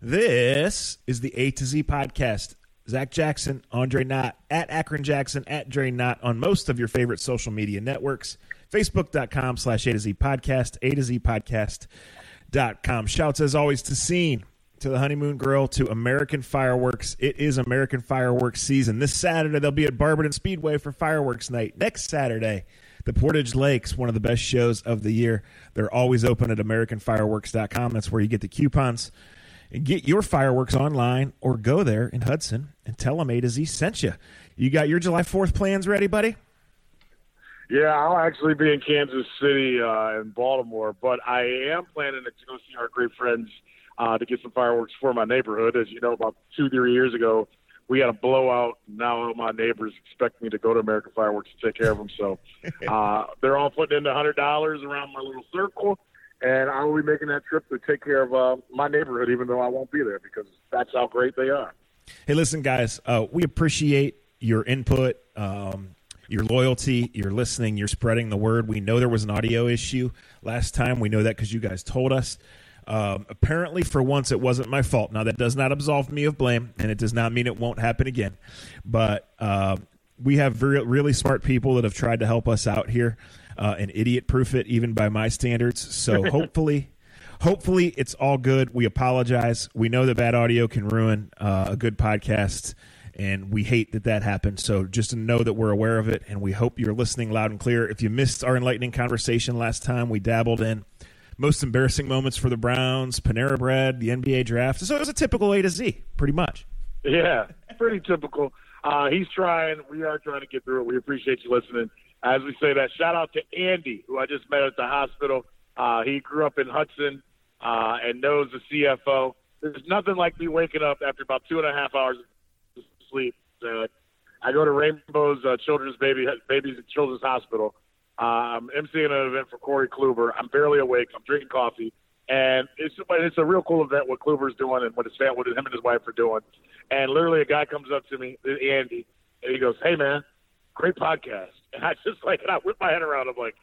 This is the A to Z podcast. Zach Jackson, Andre Knott, at Akron Jackson, at Dre Knott on most of your favorite social media networks. Facebook.com slash A to Z podcast, A to Z podcast.com. Shouts as always to Scene, to the Honeymoon Grill, to American Fireworks. It is American Fireworks season. This Saturday, they'll be at Barberton Speedway for Fireworks Night. Next Saturday, the Portage Lakes, one of the best shows of the year. They're always open at AmericanFireworks.com. That's where you get the coupons and get your fireworks online or go there in Hudson and tell them A to Z sent you. You got your July 4th plans ready, buddy? Yeah, I'll actually be in Kansas City uh, and Baltimore, but I am planning to go see our great friends uh, to get some fireworks for my neighborhood. As you know, about two, three years ago, we had a blowout. Now all my neighbors expect me to go to American Fireworks to take care of them. So uh, they're all putting in the hundred dollars around my little circle, and I will be making that trip to take care of uh, my neighborhood, even though I won't be there because that's how great they are. Hey, listen, guys, uh, we appreciate your input. Um, your loyalty, your listening, you're spreading the word. We know there was an audio issue last time. We know that because you guys told us. Um, apparently, for once, it wasn't my fault. Now, that does not absolve me of blame, and it does not mean it won't happen again. But uh, we have very, really smart people that have tried to help us out here uh, and idiot proof it, even by my standards. So hopefully. Hopefully it's all good. We apologize. We know that bad audio can ruin uh, a good podcast and we hate that that happened. So just to know that we're aware of it, and we hope you're listening loud and clear. If you missed our enlightening conversation last time, we dabbled in most embarrassing moments for the Browns, Panera Bread, the NBA draft. So it was a typical A to Z, pretty much. Yeah, pretty typical. Uh, he's trying. We are trying to get through it. We appreciate you listening. As we say that, shout out to Andy, who I just met at the hospital. Uh, he grew up in Hudson uh, and knows the CFO. There's nothing like me waking up after about two and a half hours of sleep. Uh, I go to Rainbow's uh, Children's Baby Babies and Children's Hospital. Uh, I'm emceeing an event for Corey Kluber. I'm barely awake. I'm drinking coffee, and it's it's a real cool event what Kluber's doing and what his family, what him and his wife are doing. And literally, a guy comes up to me, Andy, and he goes, "Hey, man, great podcast." And I just like, and I whip my head around. I'm like,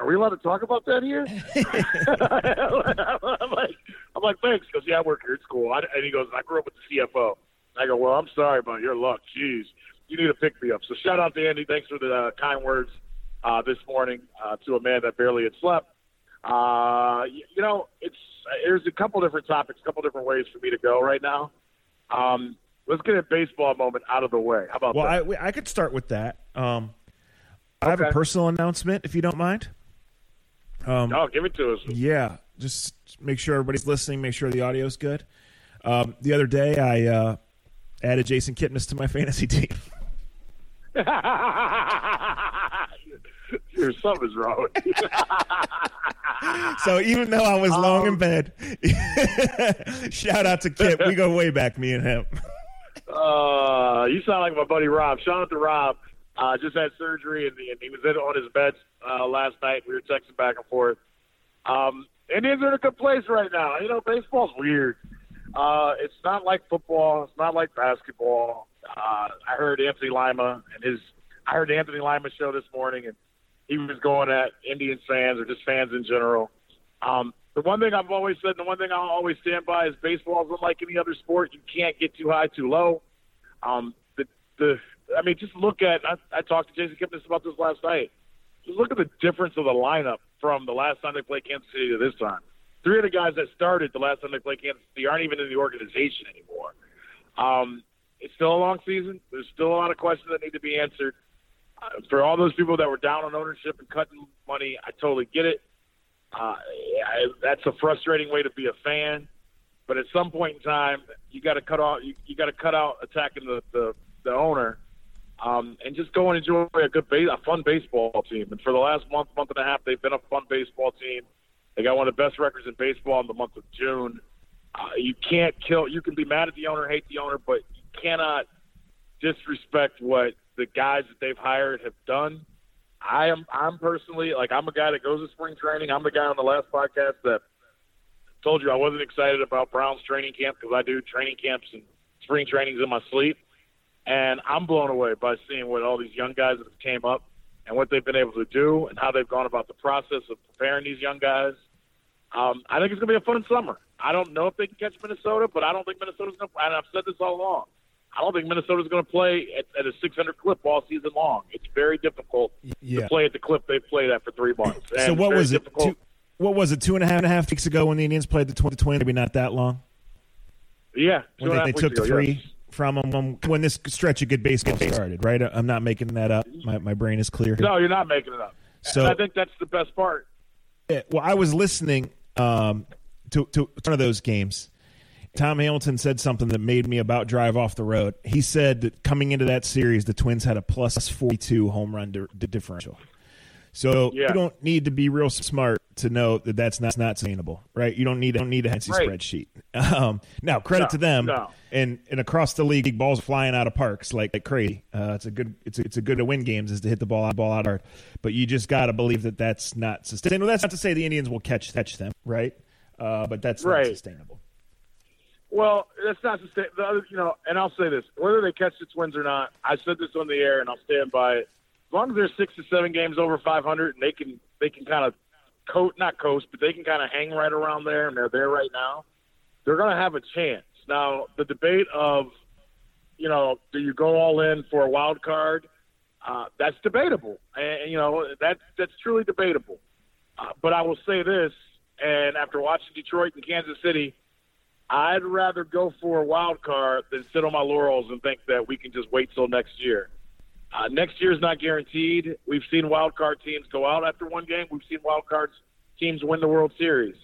"Are we allowed to talk about that here?" I'm like, "I'm like, thanks." He goes, "Yeah, I work here. It's cool." I, and he goes, "I grew up with the CFO." I go, "Well, I'm sorry about your luck. Jeez, you need to pick me up." So shout out to Andy. Thanks for the uh, kind words uh, this morning uh, to a man that barely had slept. Uh, you, you know, it's there's a couple different topics, a couple different ways for me to go right now. Um, let's get a baseball moment out of the way. How about well, that? Well, I, I could start with that. Um, I have a personal announcement, if you don't mind. Um, oh, give it to us. Yeah, just make sure everybody's listening. Make sure the audio's good. Um, the other day, I uh, added Jason Kipnis to my fantasy team. Your something's wrong. so even though I was um, long in um, bed, shout out to Kip. We go way back, me and him. Uh, you sound like my buddy Rob. Shout out to Rob. Uh, just had surgery and, and he was in on his bed uh, last night. We were texting back and forth. Um, Indians are in a good place right now. You know, baseball's weird. Uh, it's not like football. It's not like basketball. Uh, I heard Anthony Lima and his. I heard Anthony Lima show this morning, and he was going at Indians fans or just fans in general. Um, the one thing I've always said, and the one thing I'll always stand by is baseball is unlike any other sport. You can't get too high, too low. Um, the the I mean, just look at. I, I talked to Jason Kipnis about this last night. Just look at the difference of the lineup from the last time they played Kansas City to this time. Three of the guys that started the last time they played Kansas City aren't even in the organization anymore. Um, it's still a long season. There's still a lot of questions that need to be answered. Uh, for all those people that were down on ownership and cutting money, I totally get it. Uh, I, that's a frustrating way to be a fan. But at some point in time, you got to cut off. You, you got to cut out attacking the the, the owner, um, and just go and enjoy a good, base, a fun baseball team. And for the last month, month and a half, they've been a fun baseball team. They got one of the best records in baseball in the month of June. Uh, you can't kill. You can be mad at the owner, hate the owner, but you cannot disrespect what the guys that they've hired have done. I am. I'm personally like I'm a guy that goes to spring training. I'm the guy on the last podcast that told you I wasn't excited about Browns training camp because I do training camps and spring trainings in my sleep, and I'm blown away by seeing what all these young guys that have came up and what they've been able to do and how they've gone about the process of preparing these young guys. Um, I think it's going to be a fun summer. I don't know if they can catch Minnesota, but I don't think Minnesota's going to. And I've said this all along. I don't think Minnesota's going to play at, at a 600 clip all season long. It's very difficult Yeah. to play at the clip they've played at for three months. So what was it? Two, what was it? Two and a half and a half weeks ago when the Indians played the, tw- the Twins. Maybe not that long. Yeah, When they, they took the ago, three yes. from them when, when this stretch of good baseball started. Right? I'm not making that up. My my brain is clear. No, you're not making it up. So- and I think that's the best part. Yeah, well, I was listening um, to, to one of those games. Tom Hamilton said something that made me about drive off the road. He said that coming into that series, the Twins had a plus 42 home run di- di- differential. So Yeah. you don't need to be real smart to know that that's not, not sustainable, right? You don't need don't need a fancy Right. spreadsheet. Um, now, credit No, to them, no. and and across the league, balls flying out of parks like, like crazy. Uh, it's a good it's a, it's a good to win games is to hit the ball ball out hard, but you just got to believe that that's not sustainable. That's not to say the Indians will catch catch them, right? Uh, but that's not sustainable. Well, that's not to say the other, you know. And I'll say this: whether they catch the Twins or not, I said this on the air, and I'll stand by it. As long as they're six to seven games over 500, and they can they can kind of coat not coast, but they can kind of hang right around there, and they're there right now. They're going to have a chance. Now, the debate of, you know, do you go all in for a wild card? Uh, that's debatable, and you know that's that's truly debatable. Uh, but I will say this, and after watching Detroit and Kansas City, I'd rather go for a wild card than sit on my laurels and think that we can just wait till next year. Uh, next year's not guaranteed. We've seen wild card teams go out after one game. We've seen wild cards teams win the World Series.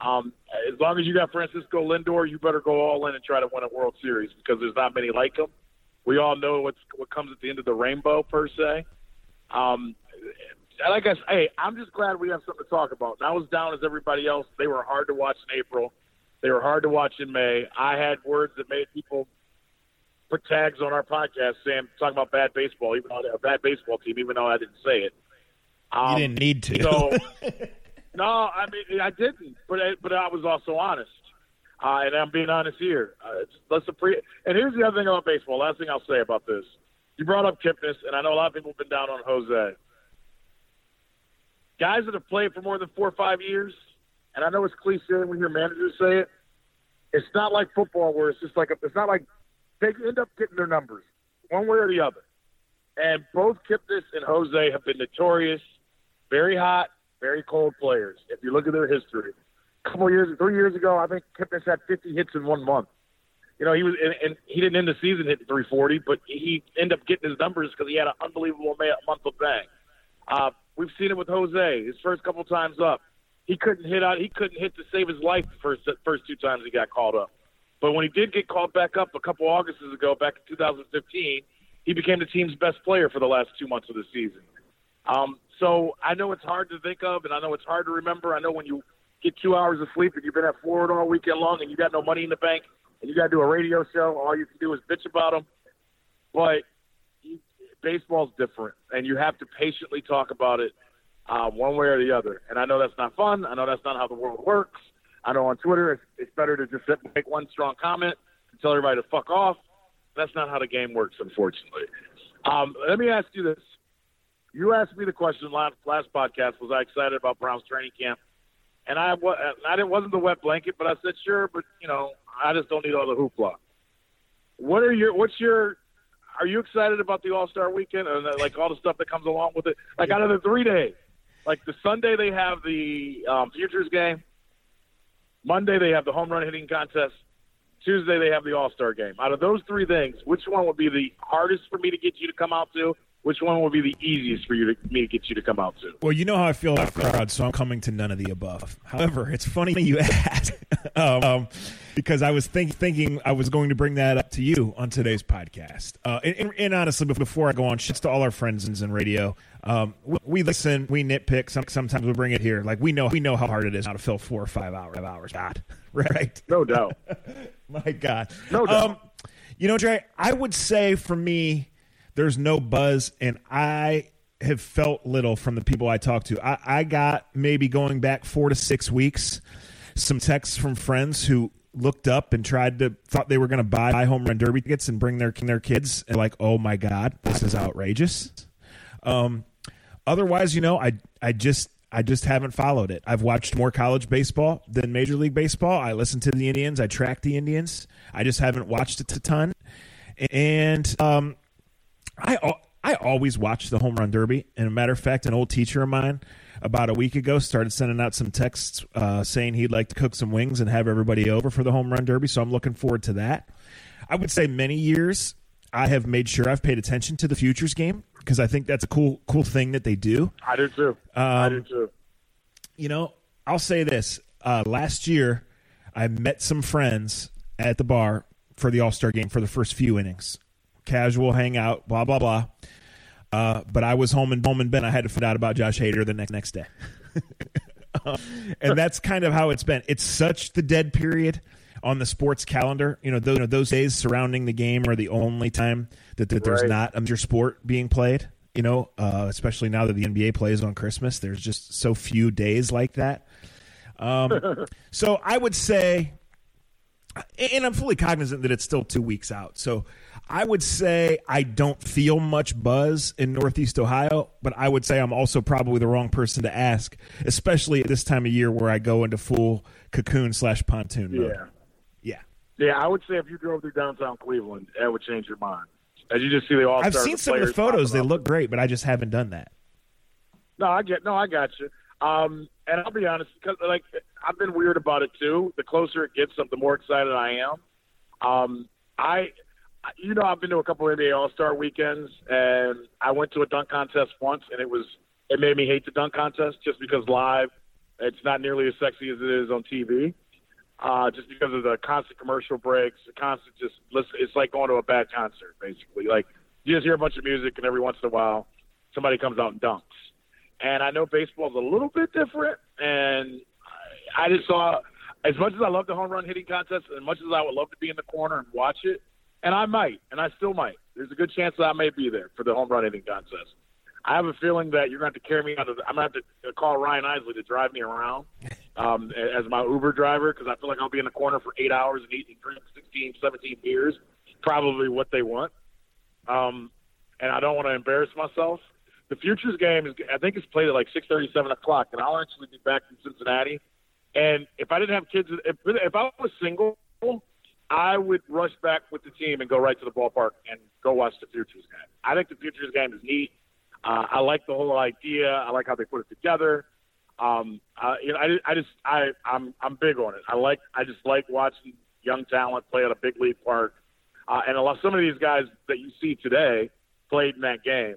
Um, as long as you got Francisco Lindor, you better go all in and try to win a World Series because there's not many like him. We all know what's what comes at the end of the rainbow per se. Um, and I guess, hey, I'm just glad we have something to talk about. Not as down as everybody else. They were hard to watch in April. They were hard to watch in May. I had words that made people put tags on our podcast saying talking about bad baseball, even though a bad baseball team, even though I didn't say it. Um, You didn't need to. So, no, I mean I didn't, but I, but I was also honest, uh, and I'm being honest here. Uh, let's appre- And here's the other thing about baseball. Last thing I'll say about this: you brought up Kipnis, and I know a lot of people have been down on Jose. Guys that have played for more than four or five years, and I know it's cliche when your managers say it. It's not like football where it's just like a, it's not like they end up getting their numbers one way or the other. And both Kipnis and Jose have been notorious, very hot, very cold players. If you look at their history, a couple years, three years ago, I think Kipnis had 50 hits in one month. You know, he was, and, and he didn't end the season hitting 340, but he ended up getting his numbers because he had an unbelievable month of bang. Uh, we've seen it with Jose. His first couple times up, he couldn't hit out. He couldn't hit to save his life the first first two times he got called up. But when he did get called back up a couple Augusts ago, back in 2015, he became the team's best player for the last two months of the season. Um, so I know it's hard to think of, and I know it's hard to remember. I know when you get two hours of sleep and you've been at Florida all weekend long, and you got no money in the bank, and you got to do a radio show, all you can do is bitch about them. But you, baseball's different, and you have to patiently talk about it uh, one way or the other. And I know that's not fun. I know that's not how the world works. I know on Twitter it's, it's better to just make one strong comment and tell everybody to fuck off. That's not how the game works, unfortunately. Um, let me ask you this. You asked me the question last, last podcast, was I excited about Brown's training camp? And I, I didn't, wasn't the wet blanket, but I said, sure, but, you know, I just don't need all the hoopla. What are your, what's your, are you excited about the All Star weekend and uh, like all the stuff that comes along with it? Like out of the three days, like the Sunday they have the um, futures game, Monday they have the home run hitting contest, Tuesday they have the All Star game. Out of those three things, which one would be the hardest for me to get you to come out to? Which one would be the easiest for you to me to get you to come out to? Well, you know how I feel about crowds, so I'm coming to none of the above. However, it's funny you ask um, um, because I was think, thinking I was going to bring that up to you on today's podcast. Uh, and, and, and honestly, before I go on, shits to all our friends in radio. Um, we, we listen, we nitpick. Some, sometimes we bring it here. Like we know, we know how hard it is how to fill four or five hours. Five hours, God, right? No doubt. My God. No doubt. Um, you know, Dre, I would say for me, there's no buzz, and I have felt little from the people I talk to. I, I got maybe going back four to six weeks, some texts from friends who looked up and tried to thought they were going to buy home run derby tickets and bring their their kids, and like, oh my God, this is outrageous. Um, otherwise, you know, I I just I just haven't followed it. I've watched more college baseball than Major League Baseball. I listen to the Indians. I track the Indians. I just haven't watched it a ton. And um, I I always watch the home run derby. And a matter of fact, an old teacher of mine about a week ago started sending out some texts uh, saying he'd like to cook some wings and have everybody over for the home run derby. So I'm looking forward to that. I would say many years I have made sure I've paid attention to the futures game because I think that's a cool cool thing that they do. I do too. Um, I do too. You know, I'll say this: uh, last year, I met some friends at the bar for the All Star game for the first few innings, casual hangout, blah blah blah. Uh, but I was home in home in bed. I had to find out about Josh Hader the next next day, and that's kind of how it's been. It's such the dead period on the sports calendar. You know, those, you know, those days surrounding the game are the only time that, that there's right. not a major sport being played. You know, uh, especially now that the NBA plays on Christmas, there's just so few days like that. Um, so I would say, and I'm fully cognizant that it's still two weeks out. So I would say I don't feel much buzz in Northeast Ohio, but I would say I'm also probably the wrong person to ask, especially at this time of year where I go into full cocoon slash pontoon mode. Yeah. Yeah, I would say if you drove through downtown Cleveland, that would change your mind. As you just see the all I've seen some of the photos; they look great, but I just haven't done that. No, I get no, I got you. Um, and I'll be honest, because like I've been weird about it too. The closer it gets, the more excited I am. Um, I, you know, I've been to a couple NBA All Star weekends, and I went to a dunk contest once, and it was it made me hate the dunk contest just because live, it's not nearly as sexy as it is on TV uh, just because of the constant commercial breaks, the constant just listen. It's like going to a bad concert, basically. Like you just hear a bunch of music, and every once in a while, somebody comes out and dunks. And I know baseball's a little bit different, and I just saw as much as I love the home run hitting contest, as much as I would love to be in the corner and watch it, and I might, and I still might. There's a good chance that I may be there for the home run hitting contest. I have a feeling that you're going to have to carry me out of. The, I'm going to have to call Ryan Isley to drive me around um, as my Uber driver because I feel like I'll be in the corner for eight hours and eat and drink 16, 17 beers, probably what they want. Um, and I don't want to embarrass myself. The futures game is, I think, it's played at like six thirty, seven o'clock, and I'll actually be back in Cincinnati. And if I didn't have kids, if, if I was single, I would rush back with the team and go right to the ballpark and go watch the futures game. I think the futures game is neat. Uh, I like the whole idea. I like how they put it together. Um, uh, you know, I, I just I I'm I'm big on it. I like I just like watching young talent play at a big league park, uh, and a lot some of these guys that you see today played in that game.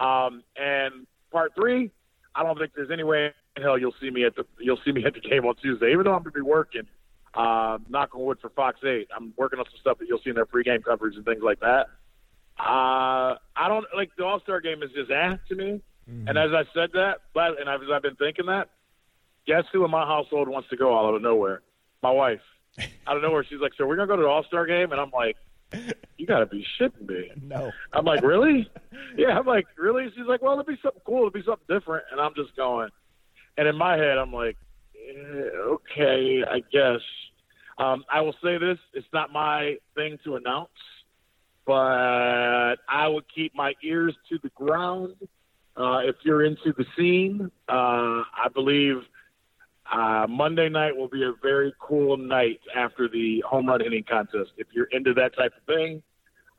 Um, and part three, I don't think there's any way in hell you'll see me at the you'll see me at the game on Tuesday, even though I'm going to be working. Uh, knock on wood for Fox Eight. I'm working on some stuff that you'll see in their pregame coverage and things like that. Uh, I don't like the All Star game is just ah to me. Mm-hmm. And as I said that, and as I've been thinking that, guess who in my household wants to go out of nowhere? My wife. out of nowhere, she's like, "So we're gonna go to the All Star game?" And I'm like, "You gotta be shitting me." No. I'm like, "Really?" yeah. I'm like, "Really?" She's like, "Well, it'll be something cool. It'll be something different." And I'm just going, and in my head, I'm like, eh, "Okay, I guess." Um, I will say this: it's not my thing to announce, but I would keep my ears to the ground uh, if you're into the scene, uh, I believe uh, Monday night will be a very cool night after the home run hitting contest. If you're into that type of thing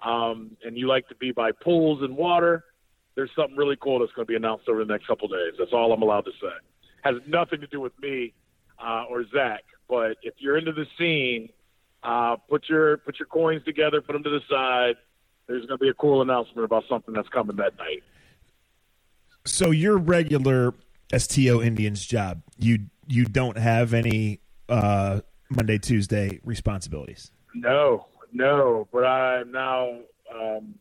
um, and you like to be by pools and water, there's something really cool that's going to be announced over the next couple days. That's all I'm allowed to say. Has nothing to do with me uh, or Zach, but if you're into the scene, uh, put your put your coins together, put them to the side. There's going to be a cool announcement about something that's coming that night. So your regular STO Indians job, you you don't have any uh, Monday Tuesday responsibilities. No, no. But I'm now um,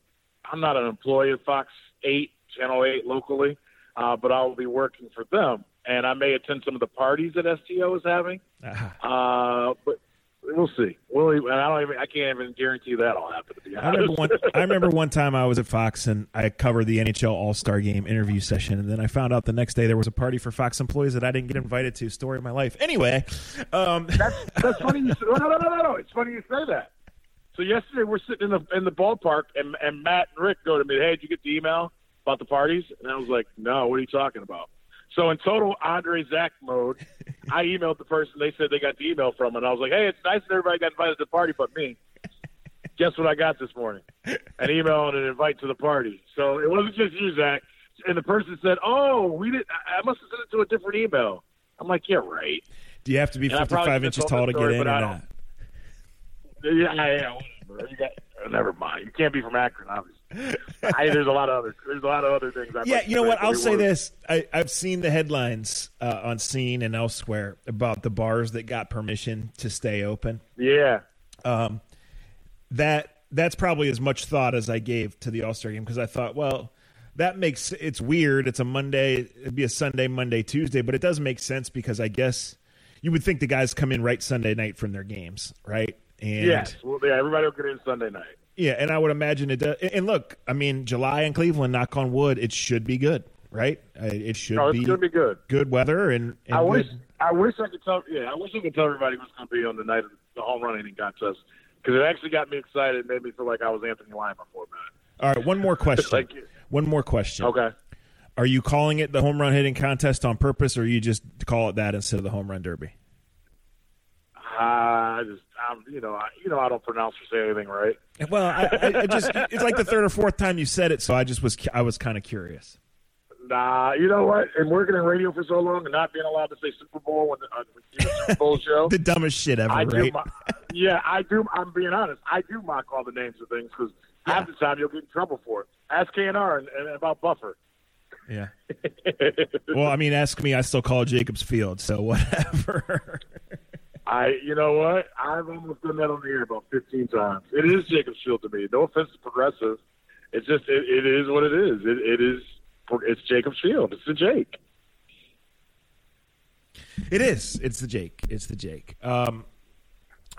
I'm not an employee of Fox Eight, Channel Eight locally, uh, but I will be working for them, and I may attend some of the parties that STO is having. Uh-huh. Uh, but we'll see. We'll, and I don't even. I can't even guarantee that'll happen. To be honest. I remember one. I remember one time I was at Fox and I covered the NHL All Star Game interview session, and then I found out the next day there was a party for Fox employees that I didn't get invited to. Story of my life. Anyway, um, that's that's funny. You say, no, no, no, no, no. It's funny you say that. So yesterday we're sitting in the in the ballpark, and and Matt and Rick go to me. Hey, did you get the email about the parties? And I was like, No. What are you talking about? So in total Andre Zach mode, I emailed the person. They said they got the email from, and I was like, "Hey, it's nice that everybody got invited to the party, but me." Guess what I got this morning? An email and an invite to the party. So it wasn't just you, Zach. And the person said, "Oh, we did. I must have sent it to a different email." I'm like, "Yeah, right." Do you have to be And 55 inches tall to story, get in or not? Yeah, yeah, whatever. You got, never mind. You can't be from Akron, obviously. I, there's a lot of other. There's a lot of other things. I'd Yeah, like you know what? I'll say this. I, I've seen the headlines uh, on Scene and elsewhere about the bars that got permission to stay open. Yeah, Um, that that's probably as much thought as I gave to the All Star game because I thought, well, that makes it's weird. It's a Monday. It'd be a Sunday, Monday, Tuesday, but it does make sense because I guess you would think the guys come in right Sunday night from their games, right? And yes. Well, yeah. Everybody will get in Sunday night. Yeah, and I would imagine it does. And look, I mean, July in Cleveland, knock on wood, it should be good, right? It should it's be, be good. good weather and, and I wish. good- I wish I could tell. Yeah, I wish I could tell everybody what's going to be on the night of the home run hitting contest because it actually got me excited. It made me feel like I was Anthony Lyon before that. All right, one more question. Like- one more question. Okay. Are you calling it the home run hitting contest on purpose, or you just call it that instead of the home run derby? I just, I'm, you know, I, you know, I don't pronounce or say anything right. Well, I, I, I just it's like the third or fourth time you said it, so I just was I was kind of curious. Nah, you know what? And working in radio for so long and not being allowed to say Super Bowl when the, uh, do the Super Bowl show, The dumbest shit ever, I do. right? Mo- yeah, I do. I'm being honest. I do mock all the names of things because half the time you'll get in trouble for it. Ask K and and about Buffer. yeah. Well, I mean, ask me. I still call Jacobs Field, so whatever. I, you know what? I've almost done that on the air about 15 times. It is Jacobs Field to me. No offense to progressive. It's just it, it is what it is. It, it is. It's Jacobs Field. It's the Jake. It is. It's the Jake. It's the Jake. Um,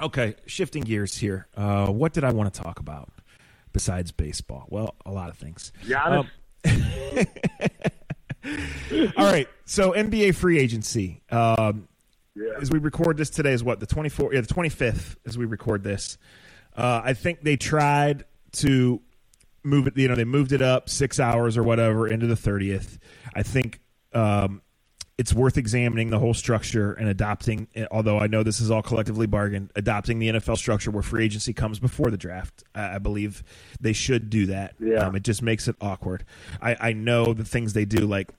okay, shifting gears here. Uh, what did I want to talk about besides baseball? Well, a lot of things. Giannis. All right. So NBA free agency. Um, yeah. as we record this today is what the 24th yeah the 25th as we record this. Uh, i think they tried to move it you know they moved it up six hours or whatever into the 30th i think um, it's worth examining the whole structure and adopting although i know this is all collectively bargained adopting the nfl structure where free agency comes before the draft. I, I believe they should do that. Yeah. um, it just makes it awkward. I, I know the things they do like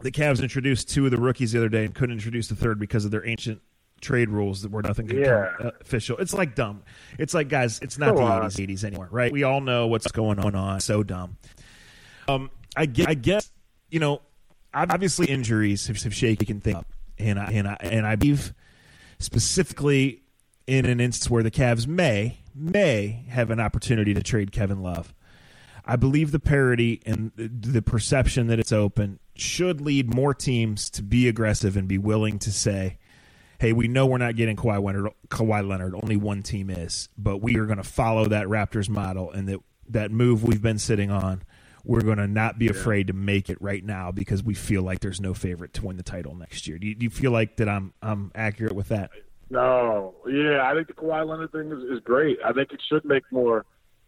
the Cavs introduced two of the rookies the other day and couldn't introduce the third because of their ancient trade rules that where nothing Yeah. come uh, official. It's like dumb. It's like guys, it's not So the eighties, eighties anymore, right? We all know what's going on. So dumb. Um, I guess, I guess you know, obviously injuries have, have shaken things up, and I and I and I believe specifically in an instance where the Cavs may may have an opportunity to trade Kevin Love. I believe the parity and the perception that it's open should lead more teams to be aggressive and be willing to say, "Hey, we know we're not getting Kawhi Leonard. Kawhi Leonard. Only one team is, but we are going to follow that Raptors model and that that move we've been sitting on. We're going to not be afraid to make it right now because we feel like there's no favorite to win the title next year. Do you, do you feel like that I'm I'm accurate with that? No, yeah, I think the Kawhi Leonard thing is, is great. I think it should make more.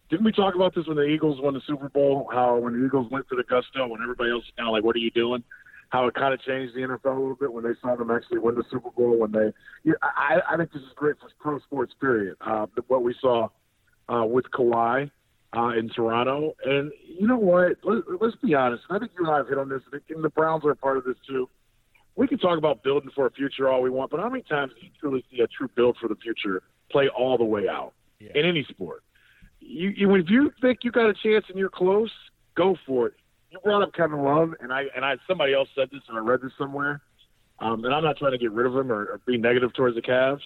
Didn't we talk about this when the Eagles won the Super Bowl? How when the Eagles went for the gusto, when everybody else was kind of like, "What are you doing?" How it kind of changed the NFL a little bit when they saw them actually win the Super Bowl. When they, yeah, I, I think this is great for pro sports. Period. Uh, what we saw uh, with Kawhi uh, in Toronto, and you know what? Let, let's be honest. I think you and I have hit on this, and the Browns are a part of this too we can talk about building for a future all we want, but how many times do you truly see a true build for the future play all the way out Yeah. in any sport? You, you, if you think you got a chance and you're close, go for it. You brought up Kevin Love, and I and I somebody else said this, and I read this somewhere. Um, and I'm not trying to get rid of him or, or be negative towards the Cavs,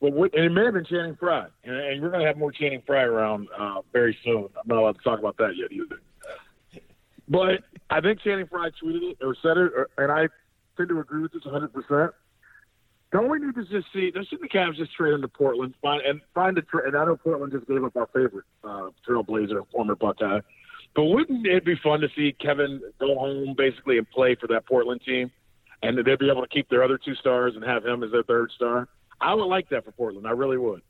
but what, and it may have been Channing Frye, and, and we're going to have more Channing Frye around uh, very soon. I'm not allowed to talk about that yet either. But I think Channing Frye tweeted it or said it, or, and I tend to agree with this 100. percent Don't we need to just see? Don't see the Cavs just trade into Portland find, and find a trade? And I know Portland just gave up our favorite uh, Trailblazer, former Buckeye. But wouldn't it be fun to see Kevin go home basically and play for that Portland team, and they'd be able to keep their other two stars and have him as their third star? I would like that for Portland. I really would.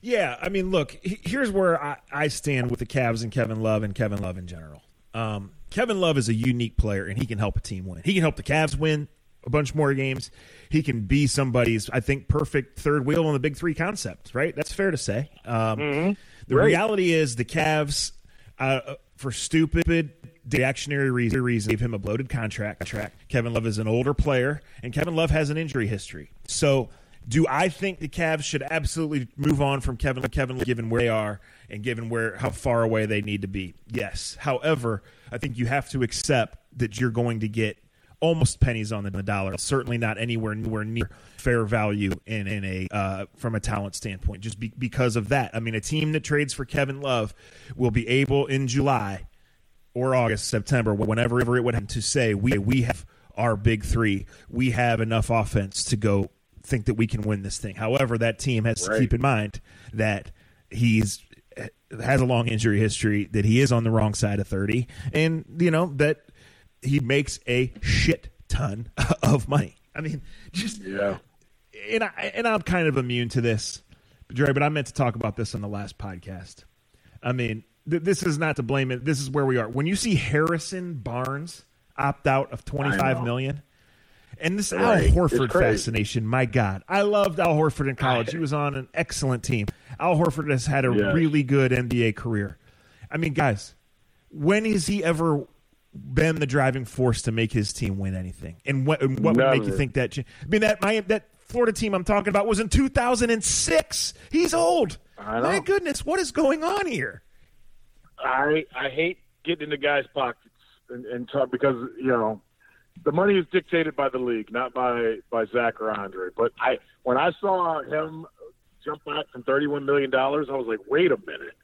Yeah, I mean, look, here's where I, I stand with the Cavs and Kevin Love and Kevin Love in general. Um, Kevin Love is a unique player, and he can help a team win. He can help the Cavs win a bunch more games. He can be somebody's, I think, perfect third wheel on the Big Three concept. Right? That's fair to say. Um, Mm-hmm. The Right. reality is the Cavs, uh, for stupid reactionary reason, gave him a bloated contract. contract. Kevin Love is an older player, and Kevin Love has an injury history. So, do I think the Cavs should absolutely move on from Kevin Kevin given where they are and given where how far away they need to be? Yes. However, I think you have to accept that you're going to get almost pennies on the dollar. Certainly not anywhere near fair value in in a uh, from a talent standpoint. Just be, because of that, I mean, a team that trades for Kevin Love will be able in July or August, September, whenever it would happen, to say we we have our big three. We have enough offense to go think that we can win this thing. However, that team has to keep in mind that he's has a long injury history, that he is on the wrong side of thirty, and you know that he makes a shit ton of money. I mean, just Yeah. and I and I'm kind of immune to this, Dre. But I meant to talk about this on the last podcast. I mean, th- this is not to blame it. This is where we are. When you see Harrison Barnes opt out of 25 million. and this Right. Al Horford fascination, my God, I loved Al Horford in college. He was on an excellent team. Al Horford has had a really good NBA career. I mean, guys, when is he ever been the driving force to make his team win anything? And what, and what would make you think that? I mean, that my that Florida team I'm talking about was in 2006. He's old. My goodness, what is going on here? I I hate getting into guys' pockets and, and talk because you know the money is dictated by the league, not by by Zach or Andre. But I when I saw him jump back from thirty one million dollars, I was like, wait a minute,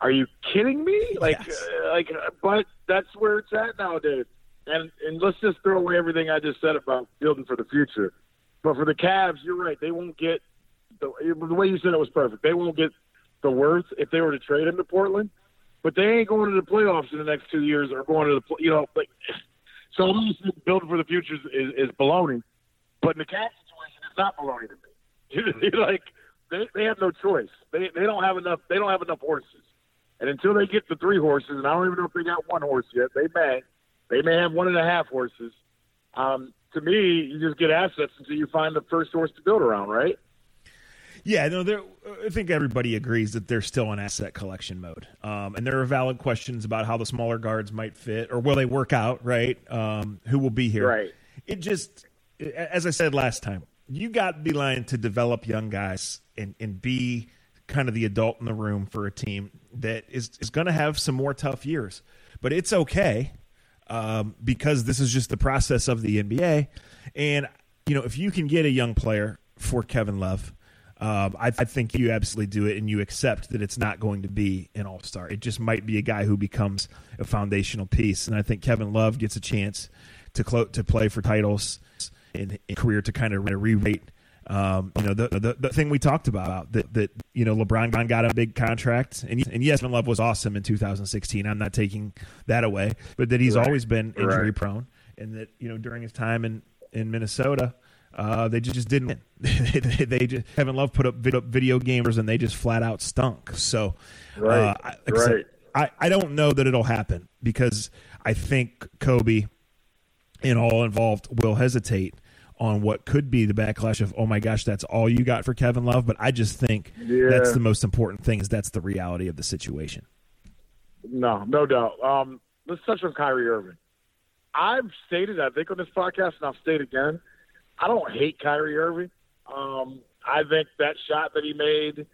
are you kidding me? Like Yes. uh, like, but that's where it's at nowadays. And and let's just throw away everything I just said about building for the future. But for the Cavs, you're right; they won't get the, the way you said it was perfect. They won't get the worth if they were to trade him to Portland but they ain't going to the playoffs in the next two years or going to the, you know, like, so building for the future is, is, is baloney. But in the Cavs situation, it's not baloney to me. like, they, they have no choice. They, they don't have enough, they don't have enough horses. And until they get the three horses, and I don't even know if they got one horse yet, they may, they may have one and a half horses. Um, to me, you just get assets until you find the first horse to build around, right? Yeah, no. I think everybody agrees that they're still in asset collection mode, um, and there are valid questions about how the smaller guards might fit or will they work out. Right? Um, who will be here? Right. It just, as I said last time, you got to be Beilein to develop young guys and and be kind of the adult in the room for a team that is is going to have some more tough years, but it's okay um, because this is just the process of the NBA. And you know, if you can get a young player for Kevin Love, um, I, I think you absolutely do it, and you accept that it's not going to be an all star. It just might be a guy who becomes a foundational piece. And I think Kevin Love gets a chance to clo- to play for titles in, in career to kind of re-rate. Um, you know the, the the thing we talked about that that you know LeBron got a big contract and and yes, Kevin Love was awesome in 2016. I'm not taking that away, but that he's Right. always been injury Right. prone, and that you know during his time in in Minnesota, uh, they just, just didn't win. they, they just Kevin Love put up video, video gamers and they just flat out stunk. So, Right. uh, I, like I, said, Right. I I don't know that it'll happen because I think Koby and all involved will hesitate on what could be the backlash of oh my gosh that's all you got for Kevin Love but I just think Yeah. that's the most important thing is that's the reality of the situation. No, no doubt. Um, let's touch on Kyrie Irving. I've stated, I think, on this podcast, and I'll state again, I don't hate Kyrie Irving. Um, I think that shot that he made,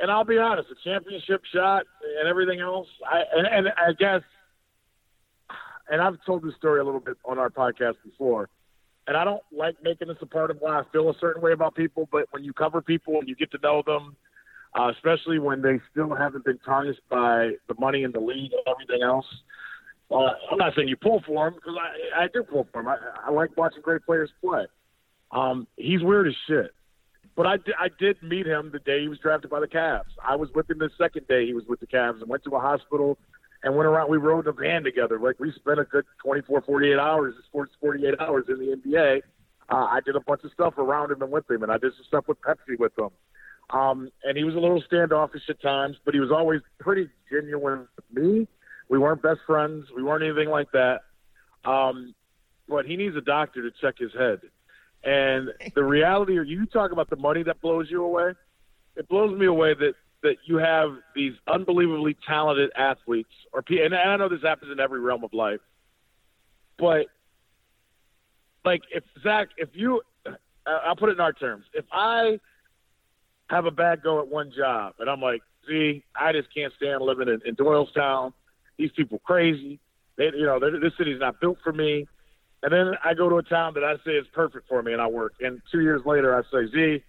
and I'll be honest, the championship shot and everything else, I and, and I guess, and I've told this story a little bit on our podcast before, and I don't like making this a part of why I feel a certain way about people, but when you cover people and you get to know them, uh, especially when they still haven't been tarnished by the money in the league and everything else. Uh, I'm not saying you pull for him because I, I do pull for him. I, I like watching great players play. Um, he's weird as shit. But I, I did meet him the day he was drafted by the Cavs. I was with him the second day he was with the Cavs and went to a hospital and went around. We rode in a van together. Like we spent a good 24, 48 hours, sports 48 hours in the NBA. Uh, I did a bunch of stuff around him and with him, and I did some stuff with Pepsi with him. Um, and he was a little standoffish at times, but he was always pretty genuine with me. We weren't best friends. We weren't anything like that. Um, but he needs a doctor to check his head. And the reality, or you talk about the money that blows you away. It blows me away that that you have these unbelievably talented athletes, or and I know this happens in every realm of life, but like if Zach, if you, I'll put it in our terms. If I have a bad go at one job, and I'm like, see, I just can't stand living in, in Doylestown. These people crazy. They, you know, this city's not built for me. And then I go to a town that I say is perfect for me, and I work. And two years later, I say, Z,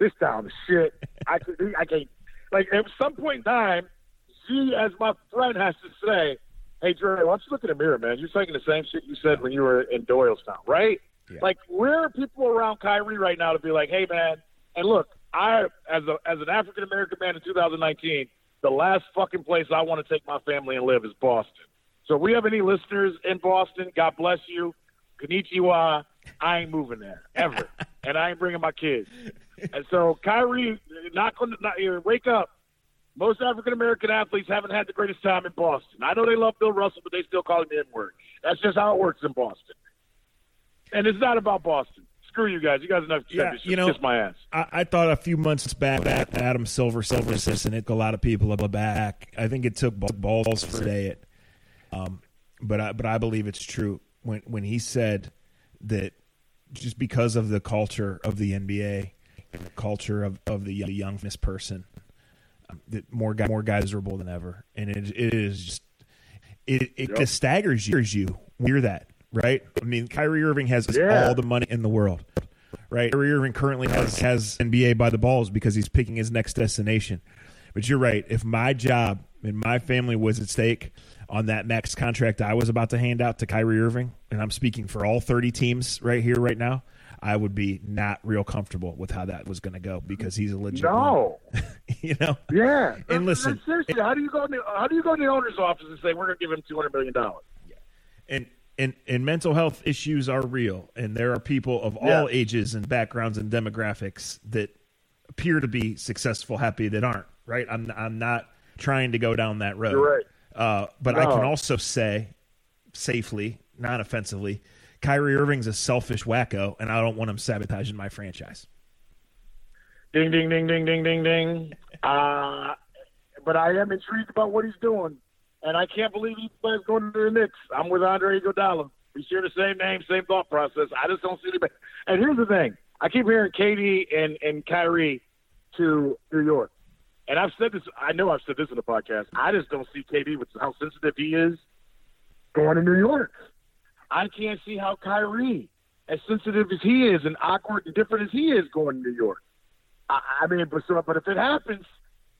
this town is shit. I I can't. Like at some point in time, Z, as my friend, has to say, "Hey, Dre, why don't you look in the mirror, man? You're saying the same shit you said when you were in Doylestown, right? Yeah. Like, where are people around Kyrie right now to be like, "Hey, man"? And look, I, as a as an African American man in 2019, the last fucking place I want to take my family and live is Boston. So if we have any listeners in Boston, God bless you. Konnichiwa. I ain't moving there ever, and I ain't bringing my kids. And so Kyrie, not going to. Wake up. Most African American athletes haven't had the greatest time in Boston. I know they love Bill Russell, but they still call him the N word. That's just how it works in Boston. And it's not about Boston. Screw you guys. You guys enough. Yeah, you know, kiss my ass. I, I, thought a few months back, Adam Silver, Silver and it a lot of people up the back. I think it took balls to say it. Um, but I, but I believe it's true when when he said that just because of the culture of the NBA, culture of, of the youngness person, um, that more guys more guys are than ever, and it it is just it it yep. just staggers you, you're that right. I mean, Kyrie Irving has yeah. all the money in the world, right? Kyrie Irving currently has has NBA by the balls because he's picking his next destination. But you're right. If my job and my family was at stake on that max contract I was about to hand out to Kyrie Irving, and I'm speaking for all 30 teams right here, right now, I would be not real comfortable with how that was going to go because he's a legit. No, you know. Yeah, and listen, seriously, how do you go? In the, how do you go in the owner's office and say we're going to give him 200 million dollars? Yeah, and and and mental health issues are real, and there are people of all ages and backgrounds and demographics that appear to be successful, happy that aren't. Right? I'm I'm not trying to go down that road. You're right. Uh, but no. I can also say safely, non offensively, Kyrie Irving's a selfish wacko, and I don't want him sabotaging my franchise. Ding, ding, ding, ding, ding, ding, ding. Uh, but I am intrigued about what he's doing, and I can't believe he going to the Knicks. I'm with Andre Iguodala. We share the same name, same thought process. I just don't see anybody. And here's the thing: I keep hearing KD and and Kyrie to New York. And I've said this. I know I've said this in the podcast. I just don't see KD with how sensitive he is going to New York. I can't see how Kyrie, as sensitive as he is and awkward and different as he is, going to New York. I, I mean, but, so, but if it happens,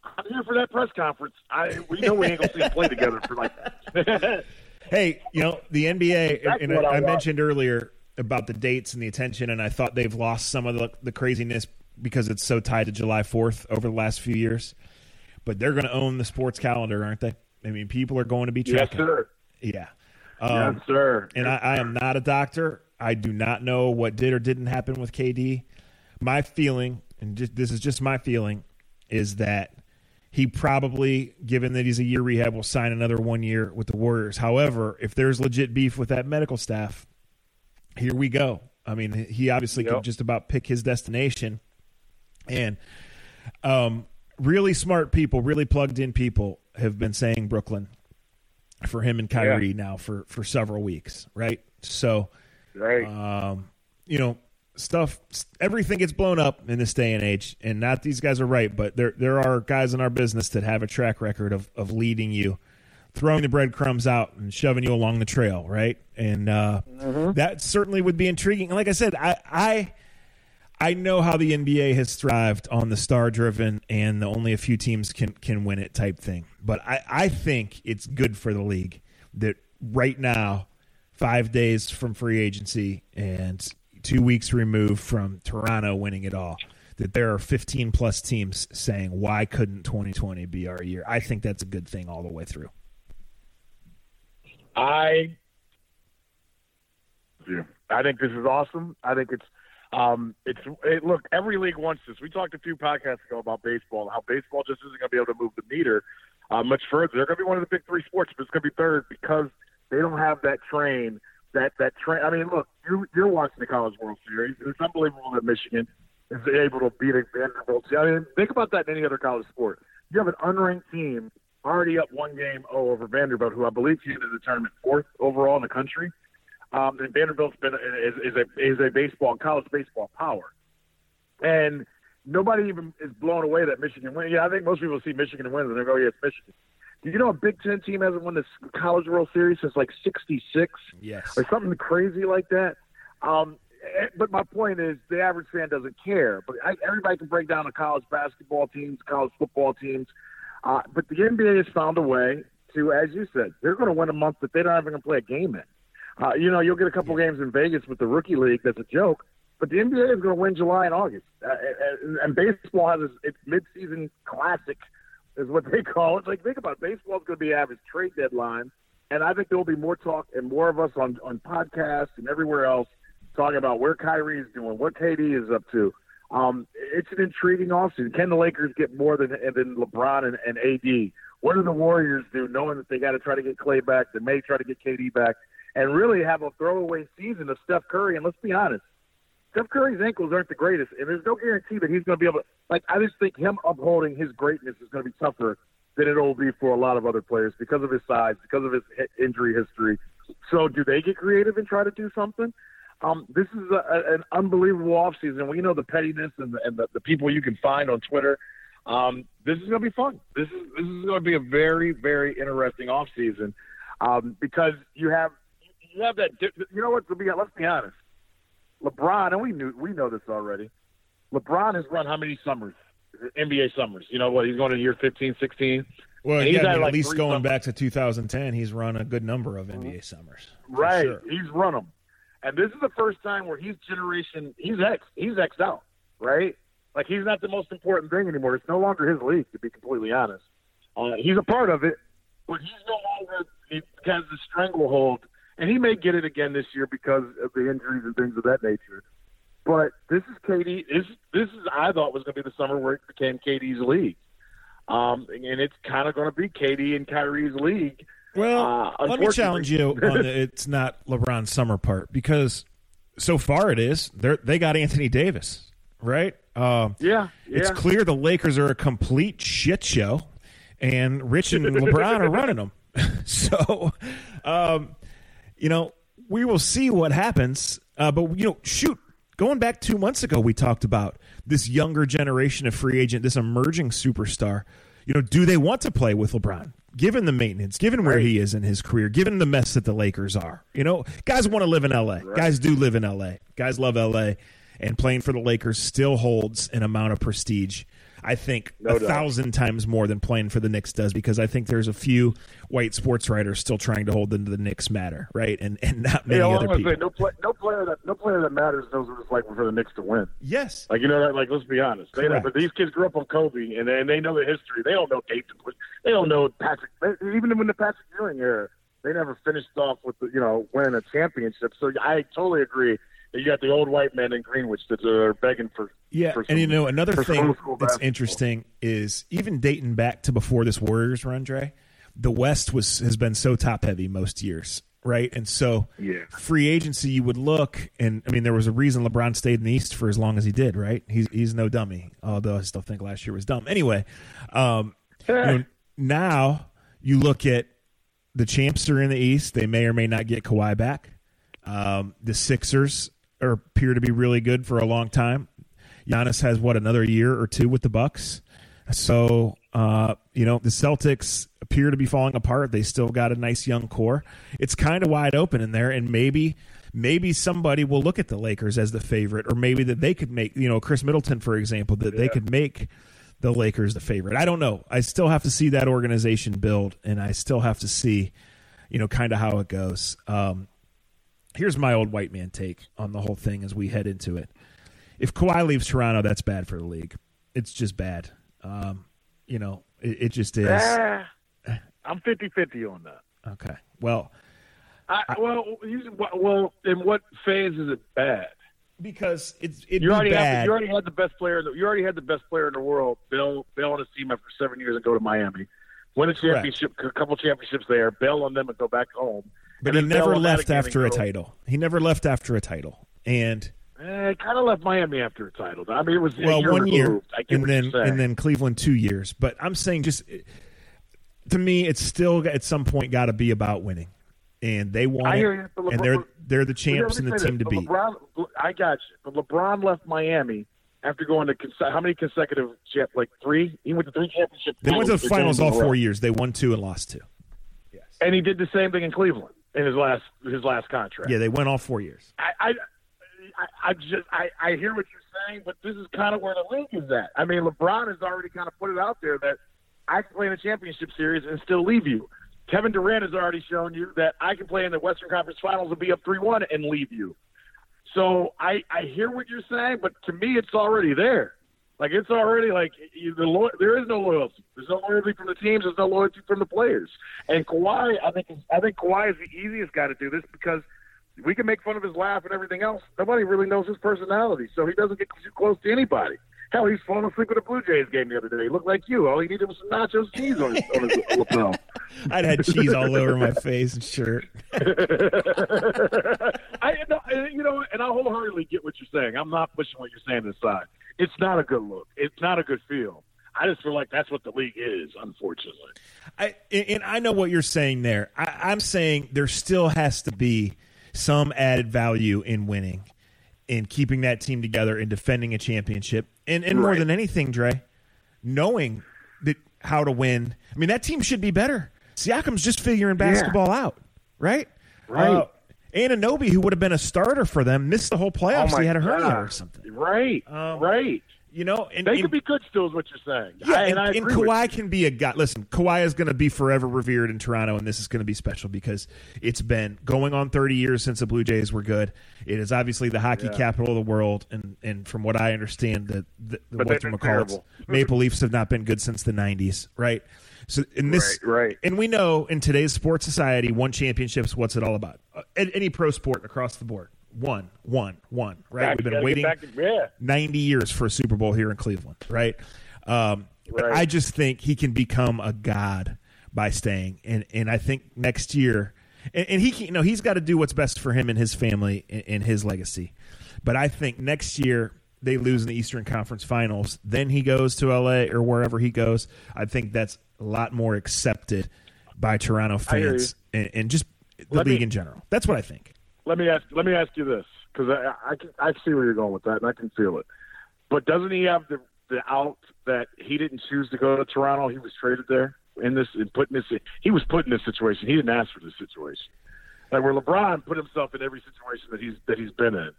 I'm here for that press conference. I we know we ain't gonna see them play together for like. hey, you know the NBA, and, and I, I mentioned earlier about the dates and the attention, and I thought they've lost some of the, the craziness because it's so tied to July 4th over the last few years. But they're going to own the sports calendar, aren't they? I mean, people are going to be checking. Yes, sir. Yeah. Um, yes, sir. And I, I, am not a doctor. I do not know what did or didn't happen with KD. My feeling, and just, this is just my feeling, is that he probably, given that he's a year rehab, will sign another one year with the Warriors. However, if there's legit beef with that medical staff, here we go. I mean, he obviously yep. could just about pick his destination. And um, really smart people, really plugged in people have been saying Brooklyn for him and Kyrie yeah. now for for several weeks, right? So, right. Um, you know, stuff everything gets blown up in this day and age and not these guys are right but there there are guys in our business that have a track record of of leading you throwing the breadcrumbs out and shoving you along the trail right and uh, mm-hmm. that certainly would be intriguing and like i said i i I know how the NBA has thrived on the star driven and the only a few teams can can win it type thing. But I, I think it's good for the league that right now, five days from free agency and two weeks removed from Toronto winning it all, that there are 15 plus teams saying, why couldn't 2020 be our year? I think that's a good thing all the way through. I, yeah, I think this is awesome. I think it's um, it's it, look, every league wants this. We talked a few podcasts ago about baseball, how baseball just isn't going to be able to move the meter. uh, much further. They're going to be one of the big three sports, but it's going to be third because they don't have that train. That that train. I mean, look, you you're watching the College World Series. It's unbelievable that Michigan is able to beat Vanderbilt. I mean, think about that in any other college sport. You have an unranked team already up one game oh, over Vanderbilt, who I believe came into the tournament fourth overall in the country. Um, and Vanderbilt's been is, is a is a baseball college baseball power, and nobody even is blown away that Michigan wins. Yeah, I think most people see Michigan wins and they go, "Yeah, it's Michigan." Do you know a Big Ten team hasn't won this College World Series since like '66? Yes, or something crazy like that. Um, eh, but my point is, the average fan doesn't care. But I, everybody can break down the college basketball teams, college football teams. Uh, but the NBA has found a way to, as you said, they're going to win a month that they don't even going to play a game in. Uh, you know, you'll get a couple games in Vegas with the rookie league. That's a joke. But the NBA is going to win July and August, uh, and, and baseball has its, midseason classic, is what they call it. Like think about it. baseball is going to be have its trade deadline, and I think there will be more talk and more of us on on podcasts and everywhere else talking about where Kyrie is doing, what KD is up to. Um, it's an intriguing offseason. Can the Lakers get more than than LeBron and, and AD? What do the Warriors do, knowing that they got to try to get Clay back? They may try to get KD back, and really have a throwaway season of Steph Curry. And let's be honest, Steph Curry's ankles aren't the greatest, and there's no guarantee that he's going to be able to. Like, I just think him upholding his greatness is going to be tougher than it will be for a lot of other players because of his size, because of his injury history. So, do they get creative and try to do something? Um, this is a, an unbelievable offseason. We know the pettiness and, the, and the, the people you can find on Twitter. Um, this is going to be fun. This is this is going to be a very very interesting offseason um, because you have you have that. You know what? To be let's be honest, LeBron, and we knew we know this already. LeBron has run how many summers? NBA summers. You know what? He's going to year 15, 16. Well, yeah, I mean, like at least going summers. back to 2010, he's run a good number of NBA summers. Right, sure. he's run them, and this is the first time where he's generation. He's X. He's X out. Right, like he's not the most important thing anymore. It's no longer his league, to be completely honest. Uh, he's a part of it, but he's no longer he has the stranglehold and he may get it again this year because of the injuries and things of that nature. But this is KD. This this is I thought was going to be the summer where it became KD's league, um, and it's kind of going to be KD and Kyrie's league. Well, uh, let me challenge you on the it's not LeBron's summer part because so far it is. They they got Anthony Davis, right? Uh, yeah, yeah, it's clear the Lakers are a complete shit show, and Rich and LeBron are running them. so, um, you know, we will see what happens. Uh, but you know, shoot, going back two months ago, we talked about this younger generation of free agent, this emerging superstar. You know, do they want to play with LeBron? Given the maintenance, given where right. he is in his career, given the mess that the Lakers are, you know, guys want to live in LA. Right. Guys do live in LA. Guys love LA, and playing for the Lakers still holds an amount of prestige I think no a doubt. thousand times more than playing for the Knicks does because I think there's a few white sports writers still trying to hold into the Knicks matter, right? And and not many other people. Say, no, play, no player that no player that matters knows what it's like for the Knicks to win. Yes, like you know that. Like let's be honest, they but these kids grew up on Kobe and they, and they know the history. They don't know Dave. They don't know Patrick. Even when the Patrick Ewing era, they never finished off with the, you know winning a championship. So I totally agree you got the old white men in Greenwich that are begging for. Yeah, for some, and you know another thing that's interesting is even dating back to before this Warriors run, Dre, the West was has been so top heavy most years, right? And so yeah. free agency, you would look, and I mean there was a reason LeBron stayed in the East for as long as he did, right? He's he's no dummy, although I still think last year was dumb. Anyway, um, you know, now you look at the champs are in the East; they may or may not get Kawhi back. Um, the Sixers or appear to be really good for a long time. Giannis has what another year or two with the Bucks. So uh, you know the Celtics appear to be falling apart. They still got a nice young core. It's kind of wide open in there, and maybe maybe somebody will look at the Lakers as the favorite, or maybe that they could make you know Khris Middleton, for example, that yeah. they could make the Lakers the favorite. I don't know. I still have to see that organization build, and I still have to see you know kind of how it goes. Um, here's my old white man take on the whole thing as we head into it. If Kawhi leaves Toronto, that's bad for the league. It's just bad. Um, you know, it, it just is. Ah, I'm 50-50 on that. Okay. Well, I, well, well, in what phase is it bad? Because it's it you already bad. Had, you already had the best player. You already had the best player in the world. Bill Bill on his team after seven years and go to Miami. win a championship, a couple championships there, bail on them, and go back home. But he never left after a title. He never left after a title, and eh, kind of left Miami after a title. I mean, it was well year one year, and then and then Cleveland two years. But I'm saying just to me, it's still at some point got to be about winning, and they want it, LeBron, and they're they're the champs and the team to beat. LeBron, I got you, but LeBron left Miami after going to how many consecutive like three? He went to three championships. They went to the finals all four years. They won two and lost two. Yes, and he did the same thing in Cleveland in his last his last contract. Yeah, they went all four years. I I, I, I just I, I hear what you're saying, but this is kind of where the league is at. I mean, LeBron has already kind of put it out there that I can play in a championship series and still leave you. Kevin Durant has already shown you that I can play in the Western Conference Finals and be up three one and leave you. So I I hear what you're saying, but to me, it's already there. Like it's already like you, the lo- there is no loyalty. There's no loyalty from the teams. There's no loyalty from the players. And Kawhi, I think I think Kawhi is the easiest guy to do this because we can make fun of his laugh and everything else. Nobody really knows his personality, so he doesn't get too close to anybody. Hell, he's falling asleep at a Blue Jays game the other day. He looked like you. All he needed was some nachos cheese on his, on his lapel. I'd had cheese all over my face and shirt. I, you know, and I wholeheartedly get what you're saying. I'm not pushing what you're saying aside. It's not a good look. It's not a good feel. I just feel like that's what the league is, unfortunately. I and I know what you're saying there. I, I'm saying there still has to be some added value in winning in keeping that team together in defending a championship. And and right. more than anything, Dre, knowing that how to win. I mean, that team should be better. Siakam's just figuring basketball yeah. out, right? Right. Uh, Anunoby, who would have been a starter for them, missed the whole playoffs. Oh he had a hernia or something. Right. Um, right. You know, and, they could be good still, is what you're saying. Yeah, I, and, and, and Kawhi can be a guy. Listen, Kawhi is going to be forever revered in Toronto, and this is going to be special because it's been going on 30 years since the Blue Jays were good. It is obviously the hockey yeah. capital of the world, and, and from what I understand, the, the, the what Maple Leafs have not been good since the 90s, right? So in this, right, right, and we know in today's sports society, one championship's what's it all about. Uh, any pro sport across the board, one, one, one. Right? Back, We've been waiting to, yeah. ninety years for a Super Bowl here in Cleveland. Right? Um, right. I just think he can become a god by staying, and and I think next year, and, and he can, you know he's got to do what's best for him and his family and, and his legacy. But I think next year they lose in the Eastern Conference Finals, then he goes to LA or wherever he goes. I think that's a lot more accepted by Toronto fans and, and, just the let league me, in general. That's what I think. Let me ask. Let me ask you this because I, I can I see where you're going with that and I can feel it. But doesn't he have the the out that he didn't choose to go to Toronto? He was traded there in this and put in this. He was put in this situation. He didn't ask for this situation. Like where LeBron put himself in every situation that he's that he's been in.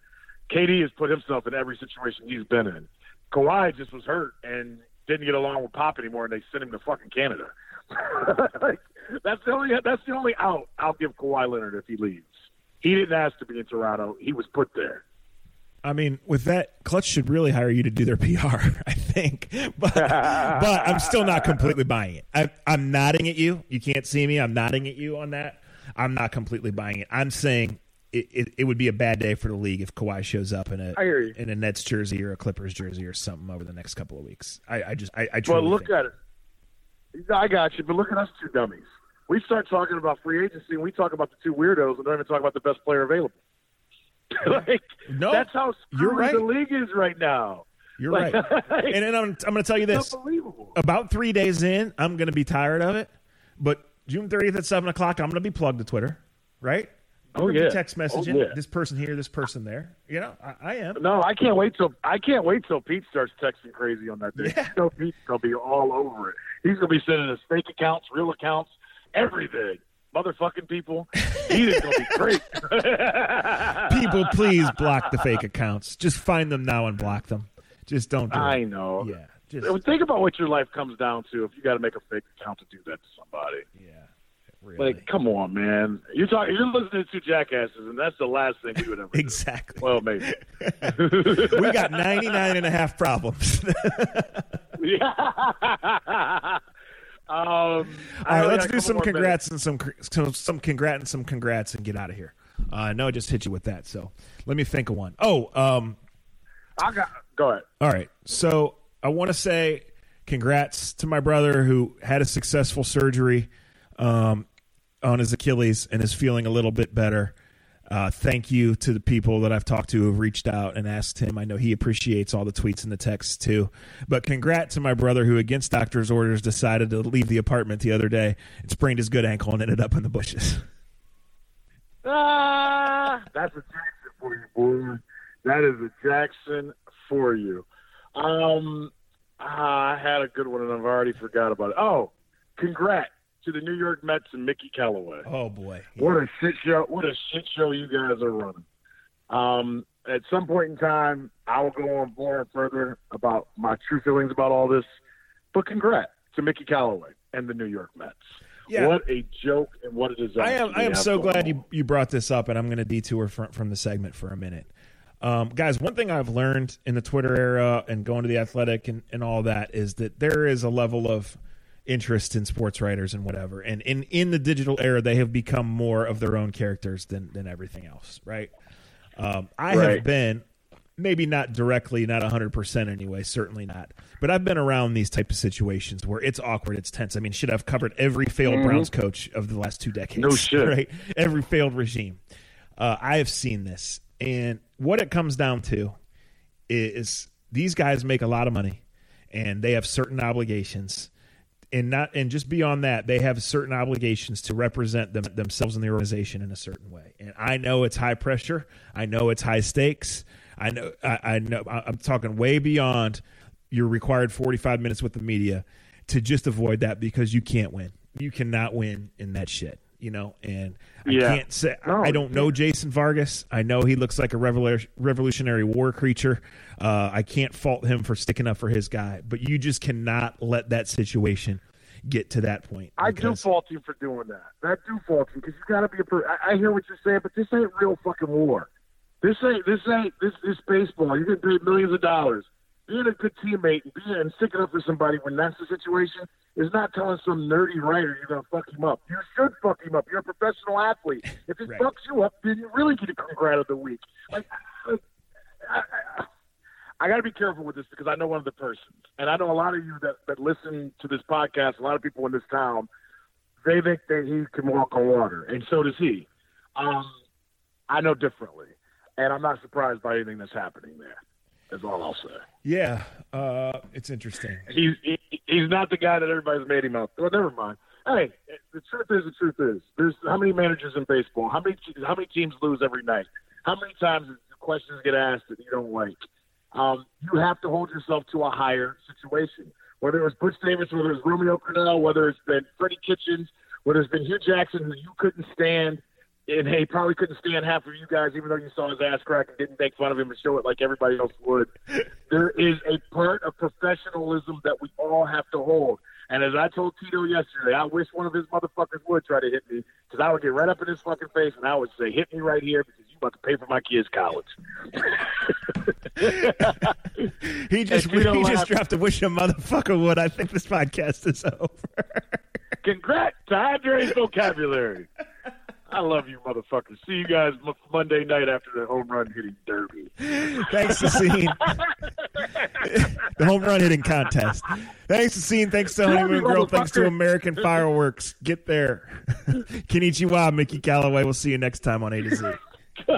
KD has put himself in every situation he's been in. Kawhi just was hurt and didn't get along with Pop anymore, and they sent him to fucking Canada. like, that's the only that's the only out I'll give Kawhi Leonard if he leaves. He didn't ask to be in Toronto; he was put there. I mean, with that, Klutch should really hire you to do their PR. I think, but but I'm still not completely buying it. I, I'm nodding at you. You can't see me. I'm nodding at you on that. I'm not completely buying it. I'm saying it, it, it, would be a bad day for the league if Kawhi shows up in a in a Nets jersey or a Clippers jersey or something over the next couple of weeks. I, I just I, I truly well look think. at it. I got you, but look at us two dummies. We start talking about free agency and we talk about the two weirdos and don't even talk about the best player available. like no, that's how you're right. the league is right now. You're like, right. and then I'm I'm going to tell you this. Unbelievable. About three days in, I'm going to be tired of it. But June 30th at seven o'clock, I'm going to be plugged to Twitter. Right? Oh, oh yeah, text messaging. Oh, yeah. This person here, this person there. You know, I, I, am. No, I can't wait till I can't wait till Pete starts texting crazy on that day. Yeah. You know, Pete's gonna be all over it. He's gonna be sending us fake accounts, real accounts, everything. Motherfucking people. He is gonna be great. people, please block the fake accounts. Just find them now and block them. Just don't. Do I it. know. Yeah. Just think about what your life comes down to if you got to make a fake account to do that to somebody. Yeah. Really. Like, come on, man! You're talking. You're listening to jackasses, and that's the last thing we would ever. exactly. Do. Well, maybe. we got 99 and a half problems. yeah. Um, All right, let's do some congrats minutes. and some some congrats and some congrats and get out of here. Uh, know I just hit you with that, so let me think of one. Oh, um, I got. Go ahead. All right, so I want to say congrats to my brother who had a successful surgery um, on his Achilles and is feeling a little bit better. Uh, thank you to the people that I've talked to who have reached out and asked him. I know he appreciates all the tweets and the texts too. But congrats to my brother who, against doctor's orders, decided to leave the apartment the other day and sprained his good ankle and ended up in the bushes. Ah, that's a Jackson for you, boy. That is a Jackson for you. Um, I had a good one and I've already forgot about it. Oh, congrats to the New York Mets and Mickey Callaway. Oh boy, what a shit show! What a shit show you guys are running. Um, at some point in time, I will go on more and further about my true feelings about all this. But congrats to Mickey Callaway and the New York Mets. Yeah. What a joke and what a disaster. I am I am so glad you, you brought this up, and I'm going to detour from, from the segment for a minute. Um, guys, one thing I've learned in the Twitter era and going to the athletic and, and all that is that there is a level of interest in sports writers and whatever. And in, in the digital era, they have become more of their own characters than, than everything else, right? Um, I right. have been, maybe not directly, not 100% anyway, certainly not. But I've been around these type of situations where it's awkward, it's tense. I mean, shit, I've covered every failed mm-hmm. Browns coach of the last two decades. No shit. Right? Every failed regime. Uh, I have seen this. And what it comes down to is these guys make a lot of money and they have certain obligations and not and just beyond that they have certain obligations to represent them, themselves in the organization in a certain way. And i know it's high pressure. I know it's high stakes. I know i, I know i'm talking way beyond your required 45 minutes with the media to just avoid that because you can't win. You cannot win in that shit you know and yeah. i can't say no, i don't know jason vargas i know he looks like a revolutionary war creature uh, I can't fault him for sticking up for his guy, but you just cannot let that situation get to that point. I do fault you for doing that. I do fault you because you got to be a. Per- I, I hear what you're saying, but this ain't real fucking war. This ain't this ain't this this baseball. You're gonna paid millions of dollars. Being a good teammate and being and sticking up for somebody when that's the situation is not telling some nerdy writer you're gonna fuck him up. You should fuck him up. You're a professional athlete. If he right. fucks you up, then you really get a congrat of the week. Like, I, I, I got to be careful with this because I know one of the persons, and I know a lot of you that, that listen to this podcast. A lot of people in this town, they think that he can walk on water, and so does he. Um, I know differently, and I'm not surprised by anything that's happening there. That's all I'll say. Yeah, uh, it's interesting. He's he, he's not the guy that everybody's made him out. Well, never mind. Hey, the truth is, the truth is, there's how many managers in baseball? How many how many teams lose every night? How many times questions get asked that you don't like? um, you have to hold yourself to a higher situation. Whether it was Butch Davis, whether it was Romeo Crennel, whether it's been Freddie Kitchens, whether it's been Hue Jackson, who you couldn't stand, and he probably couldn't stand half of you guys, even though you saw his ass crack and didn't make fun of him and show it like everybody else would. there is a part of professionalism that we all have to hold. And as I told Tito yesterday, I wish one of his motherfuckers would try to hit me because I would get right up in his fucking face and I would say, "Hit me right here because you about to pay for my kids' college." he just he just dropped a wish a motherfucker would. I think this podcast is over. Congrats to Andre's vocabulary. I love you, motherfuckers. See you guys Monday night after the home run hitting derby. Thanks to Scene. the home run hitting contest. Thanks to Scene. Thanks to Honeymoon Girl. Thanks to American Fireworks. Get there. Kenichiwa, Mickey Callaway. We'll see you next time on A to Z.